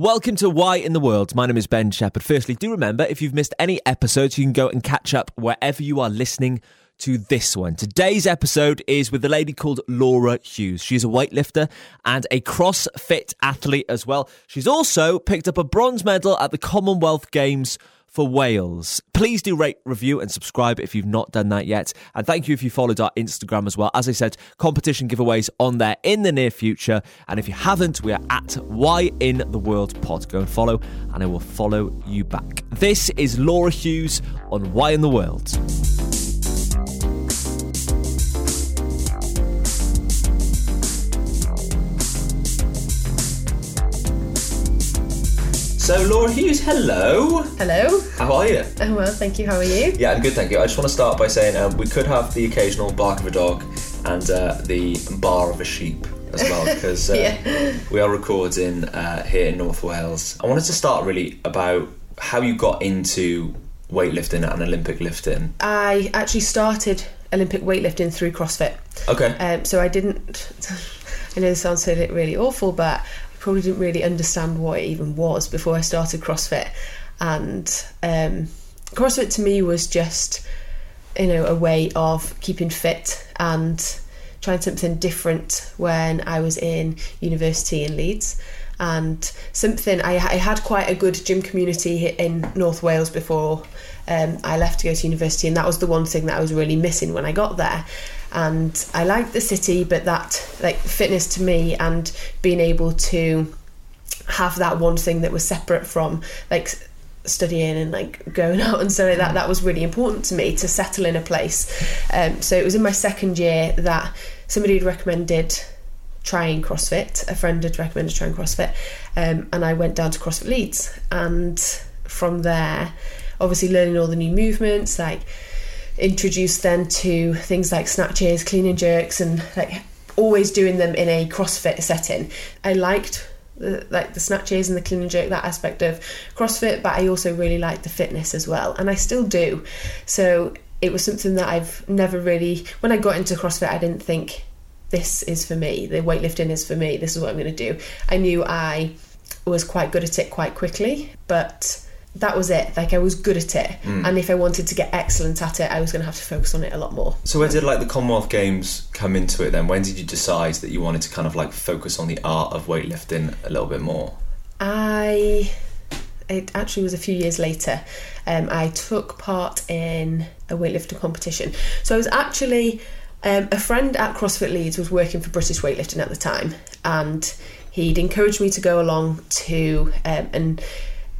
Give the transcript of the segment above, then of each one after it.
Welcome to Why in the World. My name is Ben Shepherd. Firstly, do remember if you've missed any episodes, you can go and catch up wherever you are listening to this one. Today's episode is with a lady called Laura Hughes. She's a weightlifter and a CrossFit athlete as well. She's also picked up a bronze medal at the Commonwealth Games for Wales. Please do rate, review, and subscribe if you've not done that yet. And thank you if you followed our Instagram as well. As I said, competition giveaways on there in the near future. And if you haven't, we are at Why in the World Pod. Go and follow, and I will follow you back. This is Laura Hughes on Why in the World. So, Laura Hughes, hello. Hello. How are you? Oh, well, thank you. How are you? Yeah, I'm good, thank you. I just want to start by saying um, we could have the occasional bark of a dog and uh, the bar of a sheep as well, because uh, Yeah. we are recording uh, here in North Wales. I wanted to start really about how you got into weightlifting and Olympic lifting. I actually started Olympic weightlifting through CrossFit. Okay. Um, so I didn't. I know this sounds really, really awful, but probably didn't really understand what it even was before I started CrossFit. And um, CrossFit to me was just, you know, a way of keeping fit and trying something different when I was in university in Leeds. And something I, I had quite a good gym community in North Wales before um, I left to go to university, and that was the one thing that I was really missing when I got there. And I liked the city, but that like fitness to me and being able to have that one thing that was separate from like studying and like going out and so like that that was really important to me to settle in a place. Um, so it was in my second year that somebody had recommended trying CrossFit a friend had recommended trying CrossFit um, and I went down to CrossFit Leeds. And from there obviously learning all the new movements like introduced then to things like snatches clean and jerks and like always doing them in a CrossFit setting. I liked the, like the snatches and the clean and jerk that aspect of CrossFit but I also really liked the fitness as well and I still do. So it was something that I've never really when I got into CrossFit I didn't think this is for me. The weightlifting is for me. This is what I'm going to do. I knew I was quite good at it quite quickly but that was it like I was good at it and if I wanted to get excellent at it I was going to have to focus on it a lot more So where did like the Commonwealth Games come into it then? When did you decide that you wanted to kind of like focus on the art of weightlifting a little bit more? I it actually was a few years later. Um, I took part in a weightlifting competition. So I was actually um, a friend at CrossFit Leeds was working for British weightlifting at the time, and he'd encouraged me to go along to um, an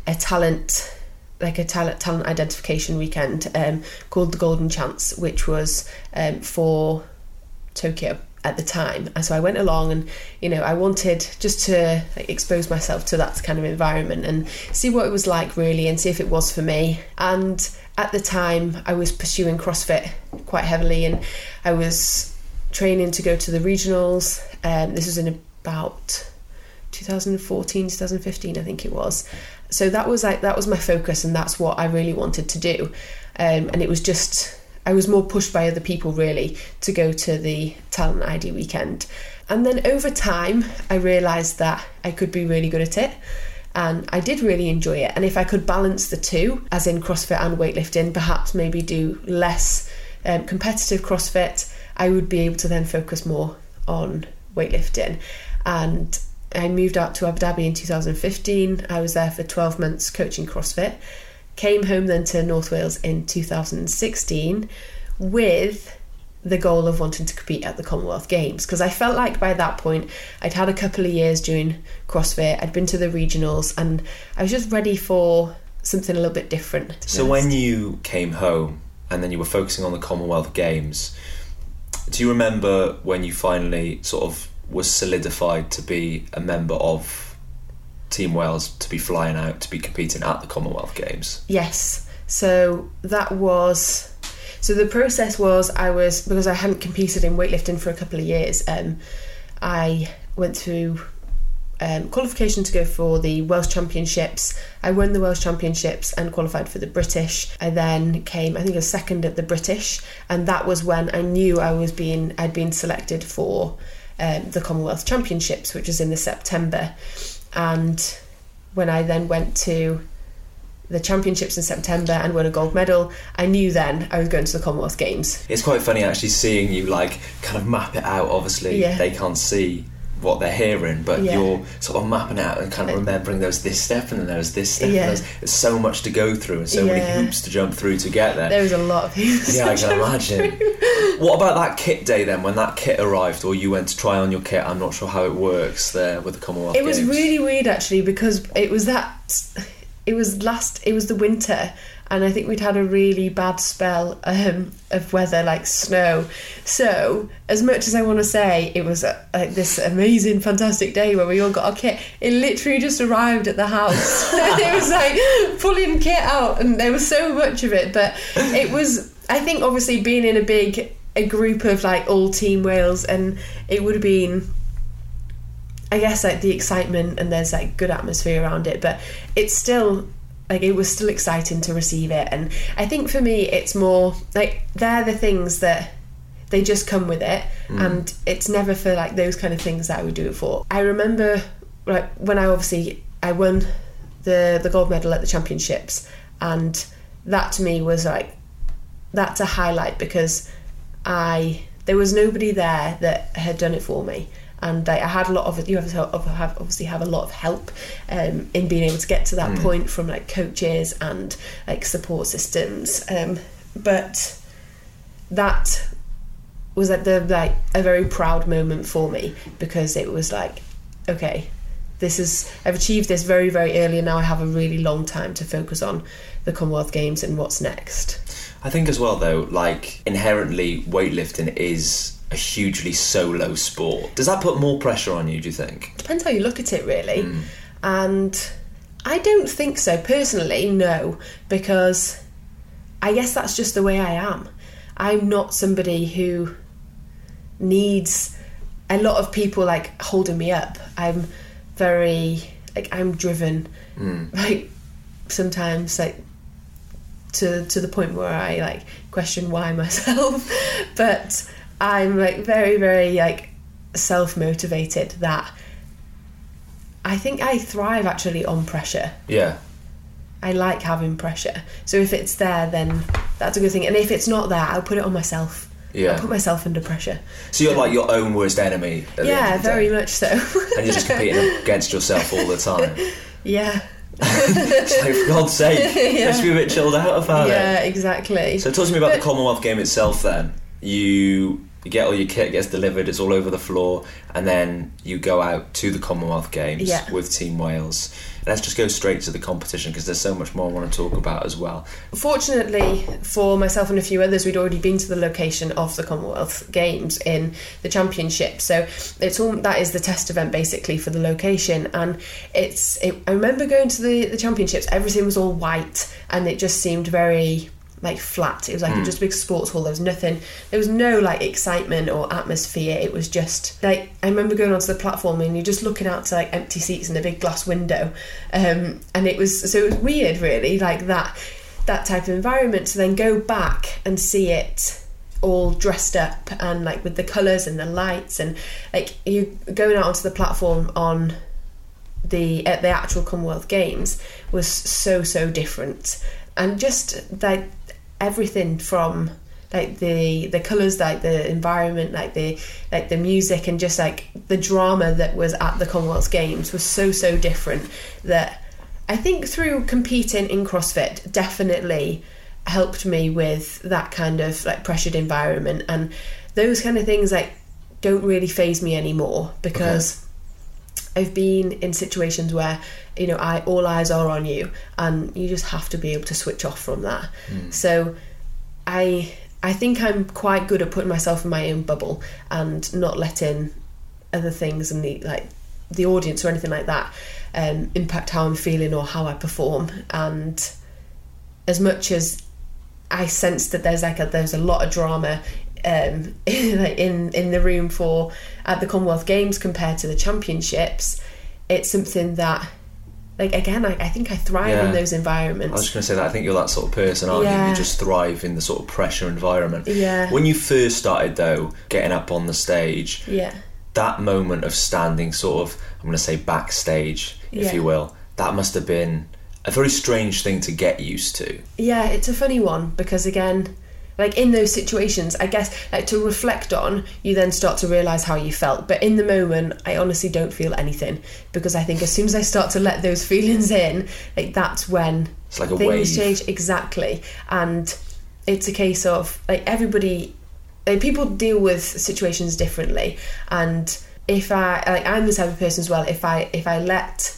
a talent like a talent talent identification weekend um, called the Golden Chance, which was um, for Tokyo at the time. And so I went along and, you know, I wanted just to like, expose myself to that kind of environment and see what it was like really and see if it was for me. And at the time, I was pursuing CrossFit quite heavily and I was training to go to the regionals. Um, this was in about 2014 2015 i think it was so that was like that was my focus and that's what i really wanted to do um, and it was just i was more pushed by other people really to go to the talent id weekend and then over time i realized that i could be really good at it and I did really enjoy it. And if I could balance the two, as in CrossFit and weightlifting, perhaps maybe do less um, competitive CrossFit, I would be able to then focus more on weightlifting. And I moved out to Abu Dhabi in 2015. I was there for 12 months coaching CrossFit. Came home then to North Wales in 2016 with the goal of wanting to compete at the Commonwealth Games because I felt like by that point I'd had a couple of years doing CrossFit, I'd been to the regionals, and I was just ready for something a little bit different. So when you came home and then you were focusing on the Commonwealth Games, do you remember when you finally sort of was solidified to be a member of Team Wales to be flying out to be competing at the Commonwealth Games? Yes. So that was. So the process was I was because I hadn't competed in weightlifting for a couple of years. Um, I went through um, qualification to go for the Welsh Championships. I won the Welsh Championships and qualified for the British. I then came, I think, a second at the British, and that was when I knew I was being I'd been selected for um, the Commonwealth Championships, which was in the September, and when I then went to the championships in September and won a gold medal, I knew then I was going to the Commonwealth Games. It's quite funny actually seeing you like kind of map it out. Obviously, Yeah. they can't see what they're hearing, but Yeah. you're sort of mapping out and kind of remembering there was this step and then there was this step. Yeah. And there's, there's so much to go through and so Yeah. many hoops to jump through to get there. There was a lot of things. yeah, I can imagine. what about that kit day then? When that kit arrived, or you went to try on your kit? I'm not sure how it works there with the Commonwealth It was Games. really weird actually because it was that it was last it was the winter and I think we'd had a really bad spell um, of weather like snow. So as much as I want to say it was uh, like this amazing fantastic day where we all got our kit, it literally just arrived at the house. it was like pulling kit out and there was so much of it, but it was I think obviously being in a big a group of like all team Wales and it would have been I guess like the excitement and there's like good atmosphere around it, but it's still like it was still exciting to receive it. And I think for me, it's more like they're the things that they just come with it, mm. and it's never for like those kind of things that I would do it for. I remember like when I obviously I won the the gold medal at the championships, and that to me was like that's a highlight because I there was nobody there that had done it for me, and like, I had a lot of you have, have obviously have a lot of help um, in being able to get to that point from like coaches and like support systems, um, but that was like the like a very proud moment for me because it was like okay this is I've achieved this very very early and now I have a really long time to focus on the Commonwealth Games and what's next. I think as well though, like inherently weightlifting is a hugely solo sport. Does that put more pressure on you? Do you think? Depends how you look at it, really. Hmm. And I don't think so personally. No, because I guess that's just the way I am. I'm not somebody who needs a lot of people like holding me up. I'm very like I'm driven. Hmm. Like sometimes like to to the point where I like question why myself. but I'm like very very like self motivated that I think I thrive actually on pressure. Yeah. I like having pressure. So if it's there then that's a good thing. And if it's not there, I'll put it on myself. Yeah. I'll put myself under pressure. So you're like your own worst enemy. At the yeah, end of the very day. much so. And you're just competing against yourself all the time. yeah. It's like, for God's sake, let's be a bit chilled out about it. Yeah, exactly. So talk to me about the Commonwealth game itself then. You you get all your kit gets delivered, it's all over the floor, and then you go out to the Commonwealth Games Yeah. with Team Wales. Let's just go straight to the competition because there's so much more I want to talk about as well. Fortunately for myself and a few others, we'd already been to the location of the Commonwealth Games in the championship. So it's all that is the test event basically for the location, and it's. It, I remember going to the the championships. Everything was all white, and it just seemed very like flat. It was like just a big sports hall. There was nothing. There was no like excitement or atmosphere. It was just like I remember going onto the platform and you're just looking out to like empty seats and a big glass window, um, and it was so it was weird, really, like that that type of environment. To then go back and see it all dressed up and like with the colours and the lights and like you going out onto the platform on the at the actual Commonwealth Games was so so different and just like everything from like the the colors like the environment like the like the music and just like the drama that was at the Commonwealth Games was so so different that I think through competing in CrossFit definitely helped me with that kind of like pressured environment. And those kind of things like don't really faze me anymore because I've been in situations where you know I all eyes are on you and you just have to be able to switch off from that. So I I think I'm quite good at putting myself in my own bubble and not letting other things and the like the audience or anything like that um, impact how I'm feeling or how I perform. And as much as I sense that there's like a there's a lot of drama um, in, in in the room for at the Commonwealth Games compared to the championships, it's something that like again I, I think I thrive Yeah. in those environments. I was just going to say that I think you're that sort of person, aren't you? You just thrive in the sort of pressure environment. Yeah. When you first started, though, getting up on the stage, Yeah. that moment of standing sort of, I'm going to say backstage, if Yeah. you will, that must have been a very strange thing to get used to. Yeah, it's a funny one because again, like in those situations, I guess like to reflect on, you then start to realize how you felt. But in the moment, I honestly don't feel anything because I think as soon as I start to let those feelings in, like that's when It's like a things wave. change exactly. And it's a case of like everybody, like people deal with situations differently. And if I like, I'm the type of person as well. If I if I let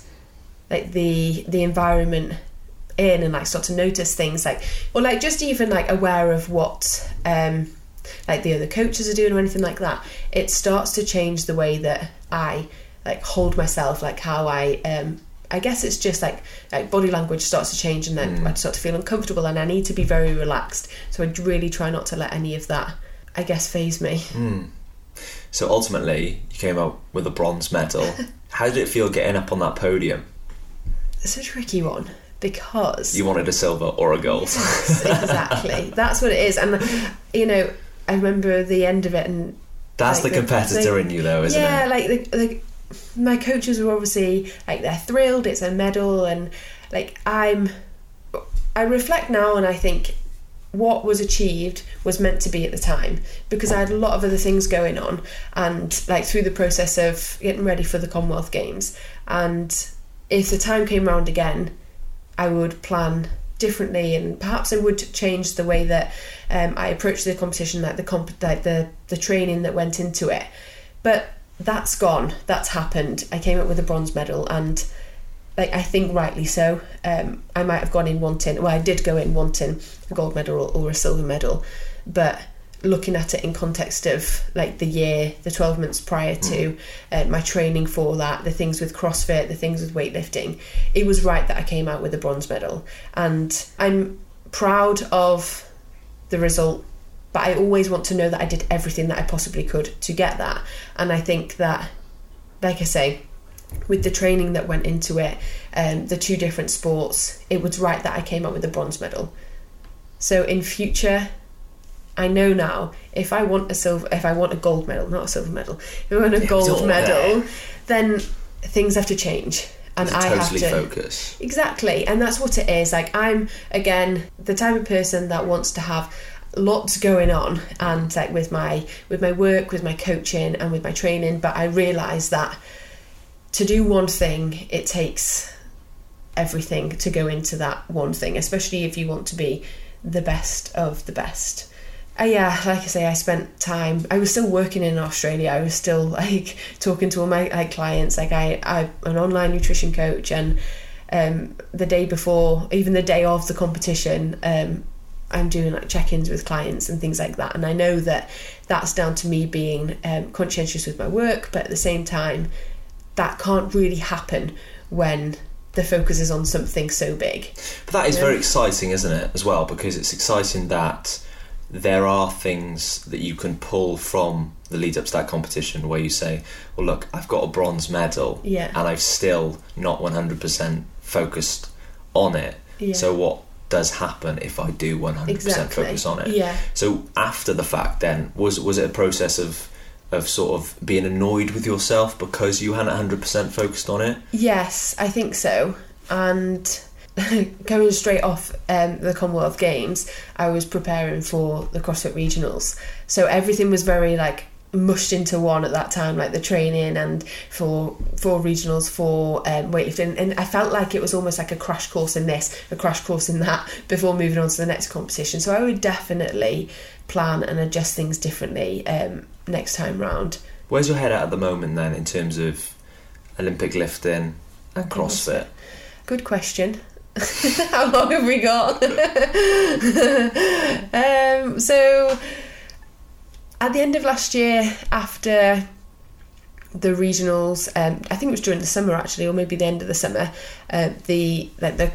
like the the environment in and like start to notice things like or like just even like aware of what um like the other coaches are doing or anything like that it starts to change the way that i like hold myself like how i um i guess it's just like like body language starts to change and then i start to feel uncomfortable and i need to be very relaxed. So i really try not to let any of that i guess faze me. So ultimately, you came up with a bronze medal. How did it feel getting up on that podium? it's a tricky one because You wanted a silver or a gold. exactly that's what it is and you know i remember the end of it and That's Like the the- competitor the- in you, though, isn't yeah it? Yeah, like the, the, my coaches were obviously like they're thrilled it's a medal and like i'm i reflect now and i think what was achieved was meant to be at the time because I had a lot of other things going on and like through the process of getting ready for the Commonwealth Games and if the time came round again I would plan differently and perhaps I would change the way that um, I approached the competition like the comp- like the the training that went into it. But that's gone. That's happened. I came up with a bronze medal and like I think rightly so. Um, I might have gone in wanting, well, I did go in wanting a gold medal or, or a silver medal, but looking at it in context of like the year, the 12 months prior to uh, my training for that, the things with CrossFit, the things with weightlifting, it was right that I came out with a bronze medal. And I'm proud of the result, but I always want to know that I did everything that I possibly could to get that. And I think that, like I say, with the training that went into it, um, the two different sports, it was right that I came up with a bronze medal. So in future, I know now if I want a silver, if I want a gold medal, not a silver medal, if I want a gold medal, there. then things have to change, and I have totally to focus. Exactly, and that's what it is. Like I'm again the type of person that wants to have lots going on and like with my with my work, with my coaching and with my training, but I realise that to do one thing it takes everything to go into that one thing, especially if you want to be the best of the best. Uh, yeah, like I say, I spent time. I was still working in Australia. I was still like talking to all my like clients. Like I, I'm an online nutrition coach, and um, the day before, even the day of the competition, um, I'm doing like check-ins with clients and things like that. And I know that that's down to me being um, conscientious with my work, but at the same time, that can't really happen when the focus is on something so big. But that is Yeah. very exciting, isn't it, as well? Because it's exciting that there are things that you can pull from the lead up to that competition where you say, well, look, I've got a bronze medal Yeah. and I've still not 100% focused on it. Yeah. So, what does happen if I do 100% Exactly. focus on it? Yeah. So, after the fact, then, was, was it a process of of sort of being annoyed with yourself because you hadn't 100% focused on it? Yes, I think so. And going straight off um, the Commonwealth Games, I was preparing for the CrossFit Regionals. So everything was very like mushed into one at that time, like the training and for for regionals for um, weightlifting. And I felt like it was almost like a crash course in this, a crash course in that, before moving on to the next competition. So I would definitely plan and adjust things differently um, next time round. Where's your head at at the moment then in terms of Olympic lifting and CrossFit? Good question. How long have we got? um, so, at the end of last year, after the regionals, um, I think it was during the summer actually, or maybe the end of the summer, uh, the like the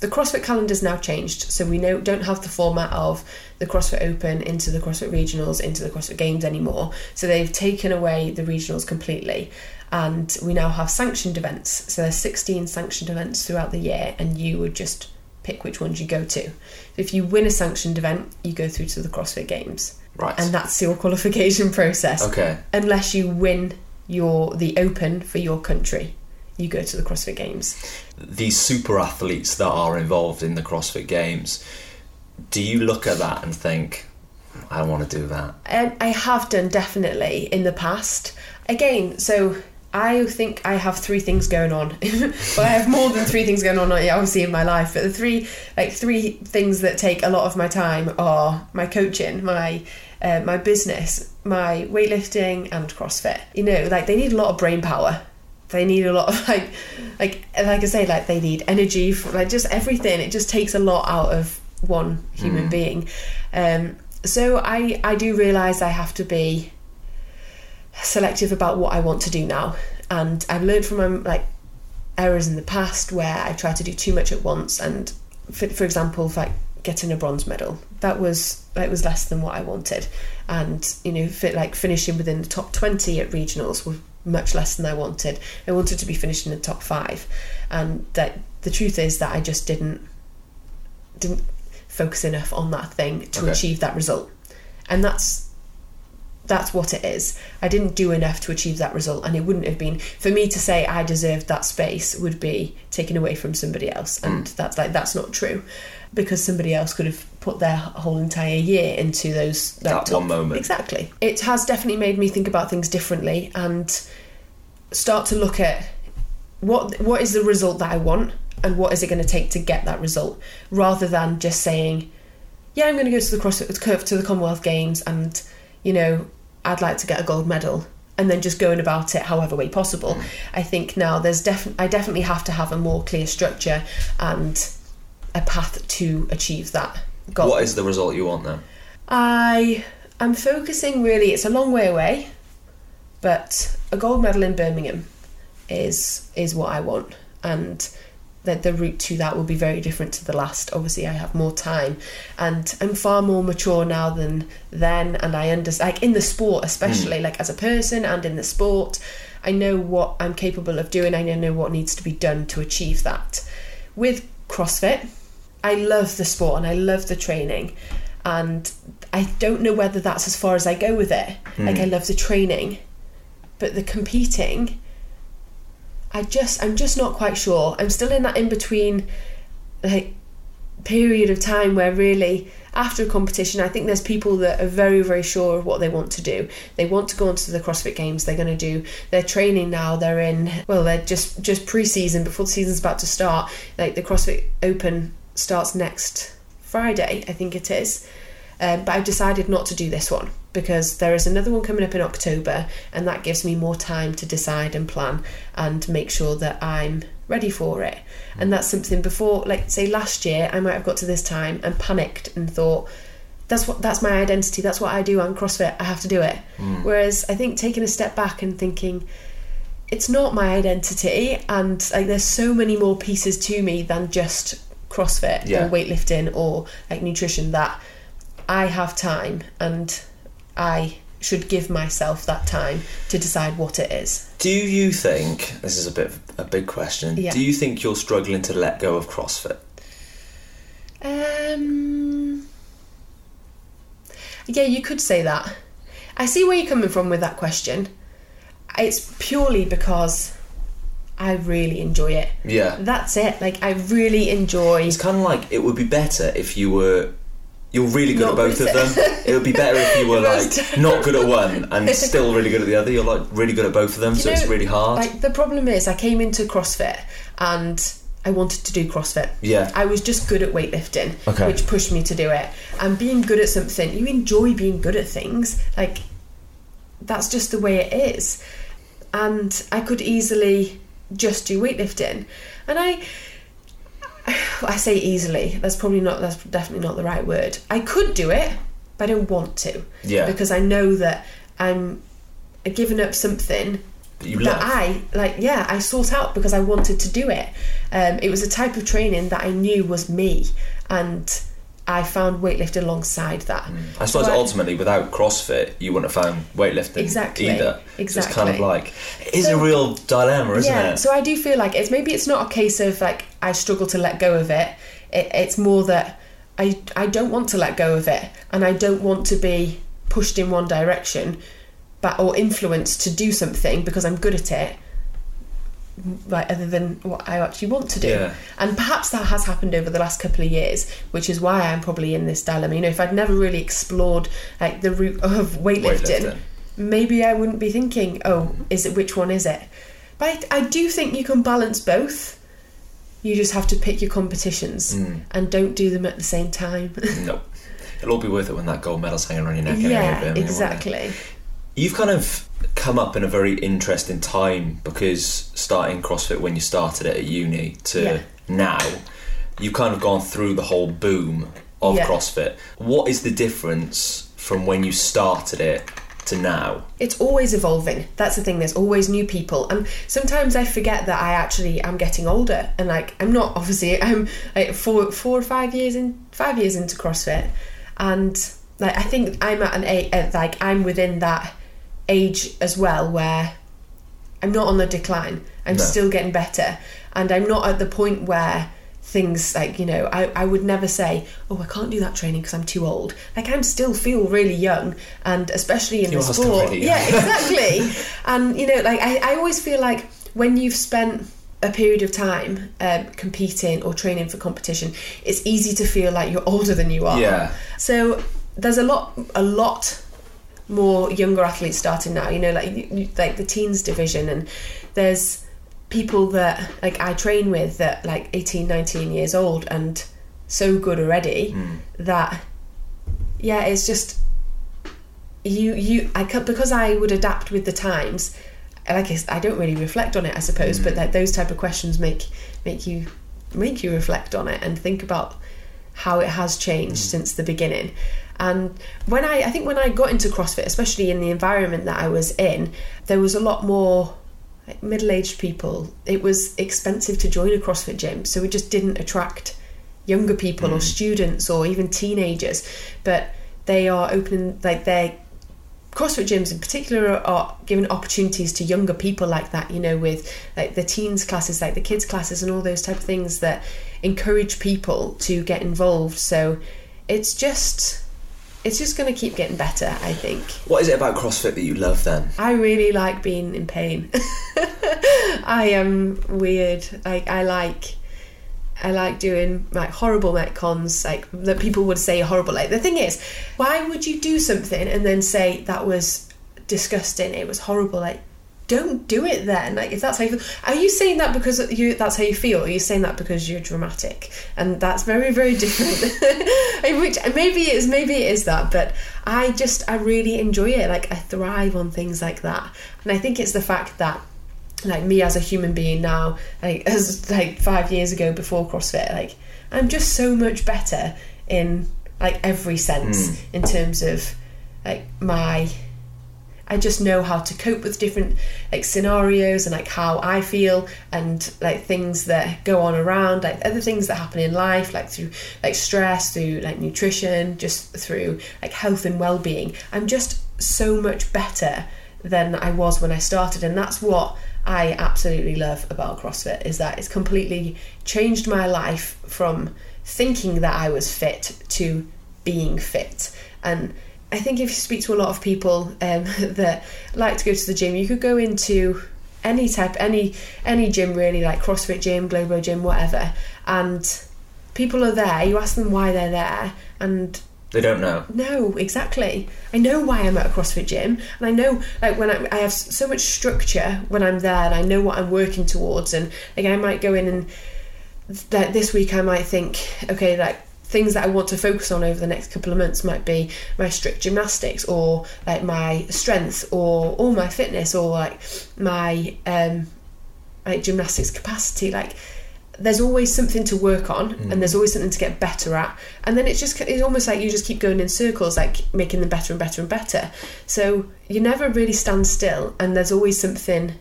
the CrossFit calendar's now changed, so we know don't have the format of the CrossFit Open into the CrossFit Regionals into the CrossFit Games anymore. So they've taken away the regionals completely, and we now have sanctioned events. So there's 16 sanctioned events throughout the year, and you would just pick which ones you go to. If you win a sanctioned event, you go through to the CrossFit Games, Right. and that's your qualification process okay. unless you win your the open for your country you go to the CrossFit Games. These super athletes that are involved in the CrossFit Games, do you look at that and think, I want to do that? Um, I have done definitely in the past. Again, so I think I have three things going on. well, I have more than three things going on, obviously, in my life. But the three, like three things that take a lot of my time are my coaching, my uh, my business, my weightlifting, and CrossFit. You know, like they need a lot of brain power. They need a lot of like, like like I say, like they need energy, for, like just everything. It just takes a lot out of one human Mm. being. Um, so I I do realize I have to be selective about what I want to do now, and I've learned from my like errors in the past where I tried to do too much at once, and for, for example, like getting a bronze medal, that was that was less than what I wanted, and you know, fit, like finishing within the top twenty at regionals was much less than I wanted. I wanted to be finished in the top five, and that the truth is that I just didn't didn't focus enough on that thing to Okay. achieve that result, and that's that's what it is. I didn't do enough to achieve that result, and it wouldn't have been for me to say I deserved that space would be taken away from somebody else, and mm. that's like that's not true, because somebody else could have put their whole entire year into those like, That one moment. Exactly. It has definitely made me think about things differently and start to look at what what is the result that I want and what is it going to take to get that result, rather than just saying, yeah, I'm going to go to the CrossFit to the Commonwealth Games and you know I'd like to get a gold medal and then just going about it however way possible. Mm. I think now there's definitely I definitely have to have a more clear structure and a path to achieve that goal. What is the result you want then? I am focusing really. It's a long way away, but a gold medal in Birmingham is is what I want, and that the route to that will be very different to the last. Obviously, I have more time, and I'm far more mature now than then, and I understand. Like in the sport, especially hmm. like as a person and in the sport, I know what I'm capable of doing. I know what needs to be done to achieve that. With CrossFit, I love the sport and I love the training, and I don't know whether that's as far as I go with it. Hmm. Like I love the training, but the competing, I just I'm just not quite sure. I'm still in that in between, like period of time where really after a competition I think there's people that are very very sure of what they want to do they want to go onto the CrossFit games they're going to do their training now they're in well they're just just pre-season before the season's about to start like the CrossFit Open starts next Friday I think it is um, but I've decided not to do this one because there is another one coming up in October, and that gives me more time to decide and plan and make sure that I'm ready for it. And that's something before, like say last year, I might have got to this time and panicked and thought, that's what that's my identity. That's what I do. I'm CrossFit. I have to do it. Whereas I think taking a step back and thinking, it's not my identity, and like there's so many more pieces to me than just CrossFit Yeah. or weightlifting or like nutrition that I have time and I should give myself that time to decide what it is. Do you think this is a bit of a big question? Yeah. Do you think you're struggling to let go of CrossFit? Um, yeah, you could say that. I see where you're coming from with that question. It's purely because I really enjoy it. Yeah. That's it. Like I really enjoy. It's kind of like it would be better if you were. You're really good Not at both good of them. it would be better if you were like not good at one and still really good at the other. You're like really good at both of them, so You it's really hard. Like the problem is, I came into CrossFit and I wanted to do CrossFit. Yeah. I was just good at weightlifting, Okay. which pushed me to do it. And being good at something, you enjoy being good at things. Like that's just the way it is. And I could easily just do weightlifting, and I. I say easily. That's probably not. That's definitely not the right word. I could do it, but I don't want to. Yeah. Because I know that I'm giving up something that. I like. Yeah, I sought out because I wanted to do it. Um, it was a type of training that I knew was me, and I found weightlifting alongside that. Mm. I suppose So I- ultimately, without CrossFit, you wouldn't have found weightlifting Exactly, either. So it's kind of like it is So- a real dilemma, isn't yeah, it? so I do feel like it's maybe it's not a case of like I struggle to let go of it. it it's more that I I don't want to let go of it, and I don't want to be pushed in one direction, but or influenced to do something because I'm good at it. Like other than what I actually want to do. Yeah. And perhaps that has happened over the last couple of years, which is why I'm probably in this dilemma. You know, if I'd never really explored like the route of weightlifting, Weightlifting. maybe I wouldn't be thinking, oh, is it which one is it? But I, I do think you can balance both. You just have to pick your competitions Mm. and don't do them at the same time. No. It'll all be worth it when that gold medal's hanging around your neck. yeah, exactly. You've kind of come up in a very interesting time because starting CrossFit when you started it at uni to Yeah. now, you've kind of gone through the whole boom of Yeah. CrossFit. What is the difference from when you started it to now? It's always evolving. That's the thing. There's always new people, and sometimes I forget that I actually am getting older. And like, I'm not obviously. I'm like four, four or five years in, five years into CrossFit, and like I think I'm at an age, uh, like I'm within that age as well where I'm not on the decline. I'm No. still getting better, and I'm not at the point where things like you know I, I would never say oh I can't do that training because I'm too old like I'm still feel really young and especially in You the sport really yeah exactly and you know like I, I always feel like when you've spent a period of time um, competing or training for competition it's easy to feel like you're older than you are Yeah. so there's a lot a lot more younger athletes starting now you know like like the teens division and there's people that like I train with that like 18 19 years old and so good already Mm. that yeah it's just you you I can because I would adapt with the times like I, I don't really reflect on it I suppose but that those type of questions make make you make you reflect on it and think about how it has changed since the beginning and when I I think when I got into CrossFit especially in the environment that I was in there was a lot more like middle-aged people. It was expensive to join a CrossFit gym so it just didn't attract younger people or mm. students or even teenagers. But they are opening like they're CrossFit gyms in particular are, are giving opportunities to younger people like that, you know, with like the teens classes, like the kids classes, and all those type of things that encourage people to get involved. So it's just, it's just going to keep getting better, I think. What is it about CrossFit that you love then? I really like being in pain. I am weird. Like I like I like doing like horrible metcons, like that people would say horrible. Like the thing is, why would you do something and then say that was disgusting? It was horrible. Like, don't do it then. Like, if that's how you feel, are you saying that because you that's how you feel? Are you saying that because you're dramatic? And that's very very different. Which maybe it is maybe it is that, but I just I really enjoy it. Like I thrive on things like that, and I think it's the fact that like me as a human being now, like as like five years ago before CrossFit, like I'm just so much better in like every sense hmm. in terms of like my I just know how to cope with different like scenarios and like how I feel and like things that go on around like other things that happen in life like through like stress through like nutrition just through like health and well-being. I'm just so much better than I was when I started and that's what I absolutely love about CrossFit is that it's completely changed my life from thinking that I was fit to being fit. And I think if you speak to a lot of people um, that like to go to the gym, you could go into any type, any any gym really, like CrossFit gym, Globo gym, whatever, and people are there. You ask them why they're there, and They don't know. no, exactly. I know why I'm at a CrossFit gym, and I know like when I, I have so much structure when I'm there, and I know what I'm working towards. And like I might go in and like this week, I might think, okay, like things that I want to focus on over the next couple of months might be my strict gymnastics, or like my strength, or or my fitness, or like my um like gymnastics capacity, like there's always something to work on and there's always something to get better at. And then it's just it's almost like you just keep going in circles like making them better and better and better. So you never really stand still and there's always something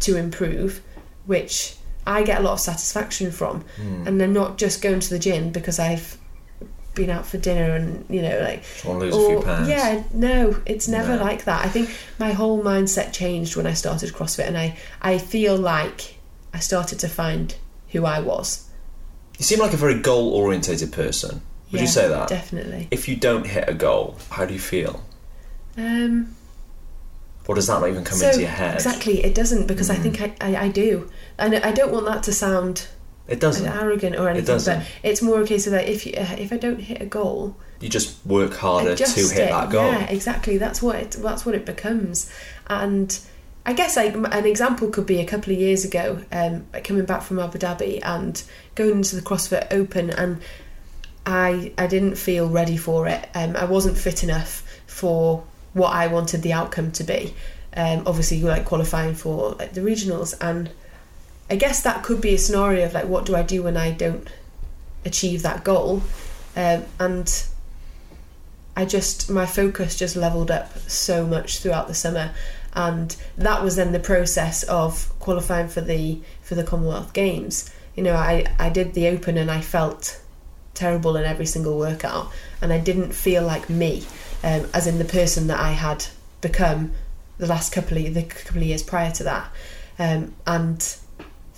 to improve which i get a lot of satisfaction from. And then not just going to the gym because i've been out for dinner and you know like want to a few pounds. yeah, no, it's never No. like that. I think my whole mindset changed when I started CrossFit, and I I feel like I started to find who I was. You seem like a very goal orientated person. Would you say that? Definitely. If you don't hit a goal, how do you feel? Um, Or does that not even come so into your head? exactly, it doesn't because I Mm. think I, I, I do, and I don't want that to sound It doesn't. arrogant or anything. doesn't. But it's more a case of like if you, if I don't hit a goal, You just work harder to hit it. that goal. Yeah, exactly. That's what it, that's what it becomes. And I guess like an example could be a couple of years ago, um, coming back from Abu Dhabi and going into the CrossFit Open, and I I didn't feel ready for it. Um, I wasn't fit enough for what I wanted the outcome to be. Um, obviously, like qualifying for like the regionals, and I guess that could be a scenario of like, what do I do when I don't achieve that goal? Um, and I just my focus just leveled up so much throughout the summer, and that was then the process of qualifying for the for the Commonwealth Games. You know, I I did the Open and I felt terrible in every single workout, and I didn't feel like me, um, as in the person that I had become the last couple of the couple of years prior to that, um, and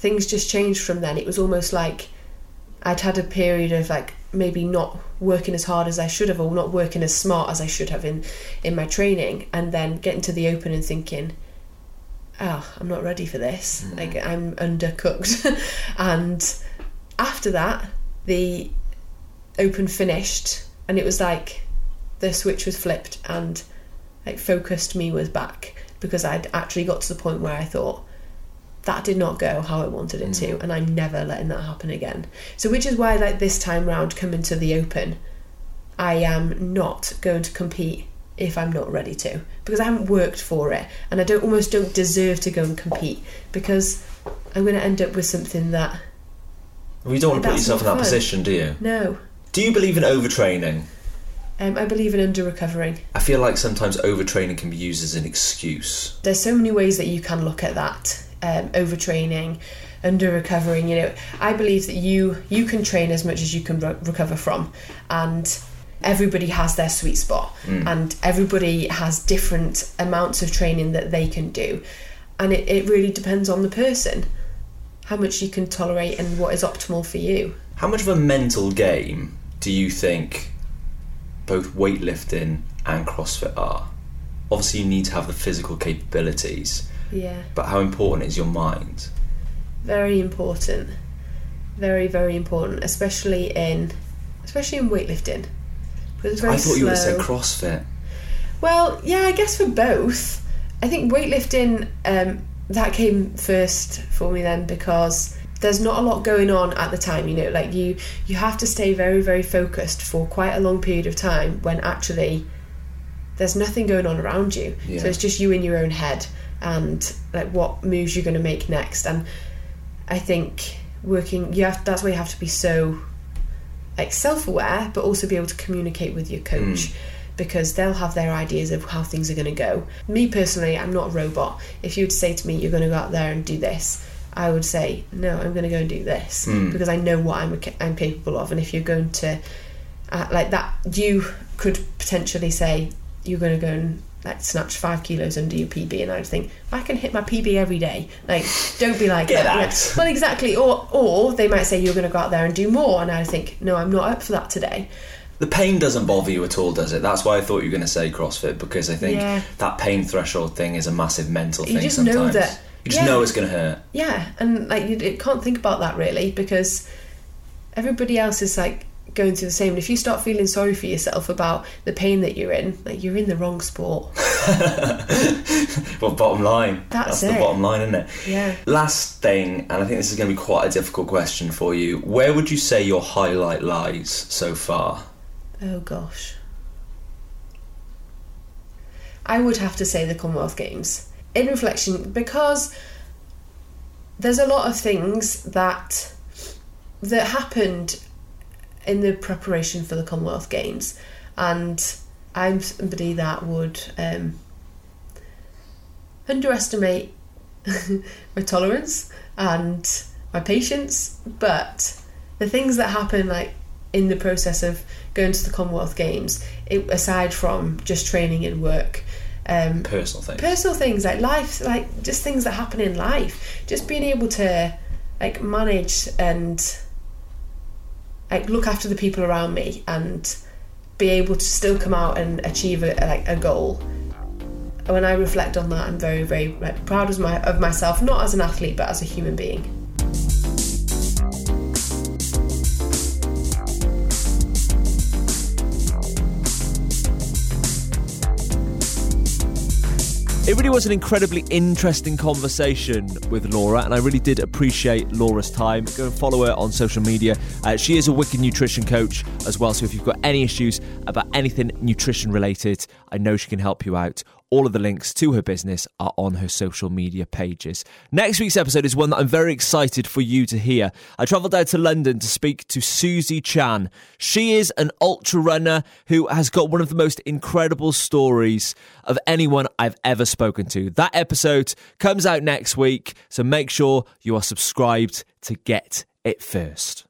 things just changed from then. It was almost like I'd had a period of like maybe not working as hard as I should have or not working as smart as I should have in in my training and then getting to the open and thinking oh I'm not ready for this Mm. like I'm undercooked and after that the open finished and it was like the switch was flipped and like focused me was back because I'd actually got to the point where I thought that did not go how I wanted it to, and I'm never letting that happen again. So, which is why, like this time round, coming to the Open, I am not going to compete if I'm not ready to because I haven't worked for it, and I don't almost don't deserve to go and compete because I'm going to end up with something that Well, you don't want to put yourself in that fun. position, do you? no. Do you believe in overtraining? Um, I believe in under recovering. I feel like sometimes overtraining can be used as an excuse. there's so many ways that you can look at that um, overtraining under recovering you know i believe that you you can train as much as you can re- recover from. And everybody has their sweet spot. And everybody has different amounts of training that they can do. And it, it really depends on the person. How much you can tolerate and what is optimal for you. How much of a mental game do you think both weightlifting and CrossFit are? Obviously, you need to have the physical capabilities, yeah but how important is your mind? very important very very important especially in especially in weightlifting because it's very I thought you would have said slow. CrossFit. Well, yeah, I guess for both. I think weightlifting um, that came first for me then because there's not a lot going on at the time. You know, like you you have to stay very very focused for quite a long period of time when actually there's nothing going on around you. Yeah. So it's just you in your own head and like what moves you're going to make next. And I think working, you have that's why you have to be so like self-aware but also be able to communicate with your coach because they'll have their ideas of how things are going to go me personally i'm not a robot if you would say to me you're going to go out there and do this i would say no i'm going to go and do this Mm. because i know what i'm, I'm capable of and if you're going to uh, like that you could potentially say you're going to go and like snatch five kilos under your PB, and I'd think I can hit my PB every day. Like, don't be like that. out. Well, exactly. Or or they might say you're going to go out there and do more, and I think no, I'm not up for that today. The pain doesn't bother you at all, does it? That's why I thought you were going to say CrossFit because I think Yeah. that pain threshold thing is a massive mental You thing. just know sometimes that- you just yeah. know it's going to hurt. Yeah, and like you, you can't think about that really because everybody else is like going through the same. And if you start feeling sorry for yourself about the pain that you're in, like you're in the wrong sport. Well, bottom line. That's the it. bottom line, isn't it? Yeah. Last thing, and I think this is going to be quite a difficult question for you. Where would you say your highlight lies so far? Oh gosh. I would have to say the Commonwealth Games. In reflection, because there's a lot of things that that happened in the preparation for the Commonwealth Games, and I'm somebody that would um, underestimate my tolerance and my patience, but the things that happen like in the process of going to the Commonwealth Games, it, aside from just training and work, um, Personal thing. personal things like life, like just things that happen in life, just being able to like manage and like look after the people around me and be able to still come out and achieve a, like a goal. when I reflect on that, I'm very, very like, proud of, my, of myself, not as an athlete, but as a human being. It really was an incredibly interesting conversation with Laura, and I really did appreciate Laura's time. Go and follow her on social media. Uh, she is a wicked nutrition coach as well, so if you've got any issues about anything nutrition related, I know she can help you out. All of the links to her business are on her social media pages. Next week's episode is one that I'm very excited for you to hear. I travelled down to London to speak to Susie Chan. She is an ultra runner who has got one of the most incredible stories of anyone I've ever spoken to. That episode comes out next week, so make sure you are subscribed to get it first.